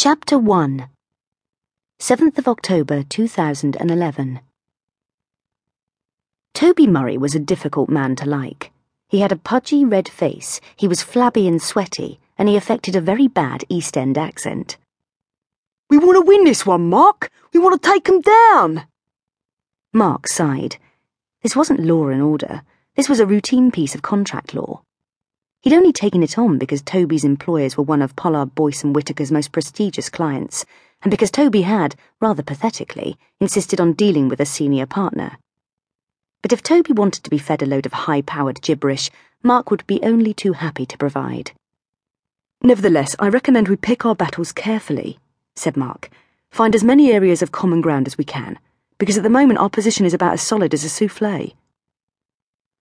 Chapter 1 7th of October 2011 Toby Murray was a difficult man to like. He had a pudgy red face, he was flabby and sweaty, and he affected a very bad East End accent. We want to win this one, Mark. We want to take 'em down. Mark sighed. This wasn't law and order. This was a routine piece of contract law. He'd only taken it on because Toby's employers were one of Pollard Boyce and Whitaker's most prestigious clients, and because Toby had, rather pathetically, insisted on dealing with a senior partner. But if Toby wanted to be fed a load of high powered gibberish, Mark would be only too happy to provide. Nevertheless, I recommend we pick our battles carefully, said Mark. Find as many areas of common ground as we can, because at the moment our position is about as solid as a souffle.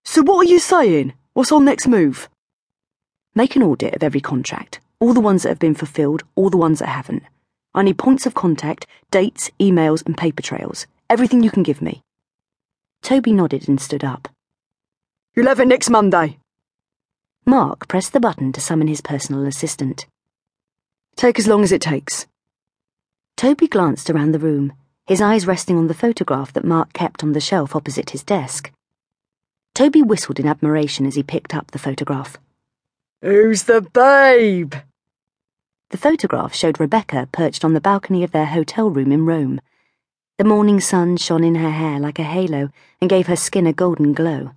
So what are you saying? What's our next move? Make an audit of every contract, all the ones that have been fulfilled, all the ones that haven't. I need points of contact, dates, emails, and paper trails. Everything you can give me. Toby nodded and stood up. You'll have it next Monday. Mark pressed the button to summon his personal assistant. Take as long as it takes. Toby glanced around the room, his eyes resting on the photograph that Mark kept on the shelf opposite his desk. Toby whistled in admiration as he picked up the photograph. Who's the babe? The photograph showed Rebecca perched on the balcony of their hotel room in Rome. The morning sun shone in her hair like a halo and gave her skin a golden glow.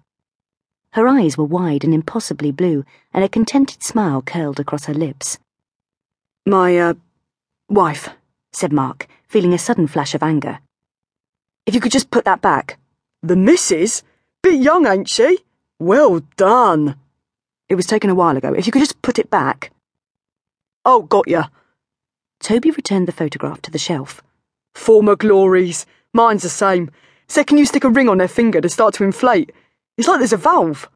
Her eyes were wide and impossibly blue, and a contented smile curled across her lips. My, uh, wife, said Mark, feeling a sudden flash of anger. If you could just put that back. The missus? Bit young, ain't she? Well done. It was taken a while ago. If you could just put it back. Oh, got ya. Toby returned the photograph to the shelf. Former glories. Mine's the same. Second you stick a ring on their finger to start to inflate. It's like there's a valve.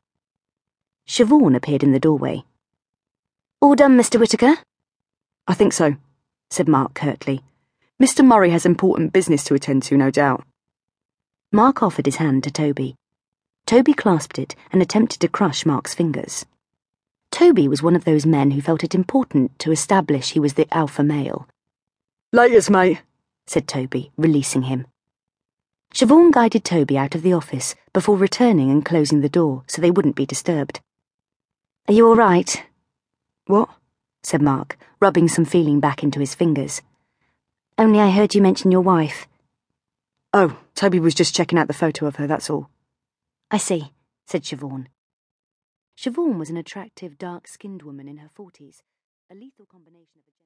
Siobhan appeared in the doorway. All done, Mr. Whitaker? I think so, said Mark curtly. Mr. Murray has important business to attend to, no doubt. Mark offered his hand to Toby. Toby clasped it and attempted to crush Mark's fingers. Toby was one of those men who felt it important to establish he was the alpha male. Laters, mate, said Toby, releasing him. Siobhan guided Toby out of the office before returning and closing the door so they wouldn't be disturbed. Are you all right? What? said Mark, rubbing some feeling back into his fingers. Only I heard you mention your wife. Oh, Toby was just checking out the photo of her, that's all. I see, said Siobhan. Siobhan was an attractive, dark skinned woman in her forties, a lethal combination of a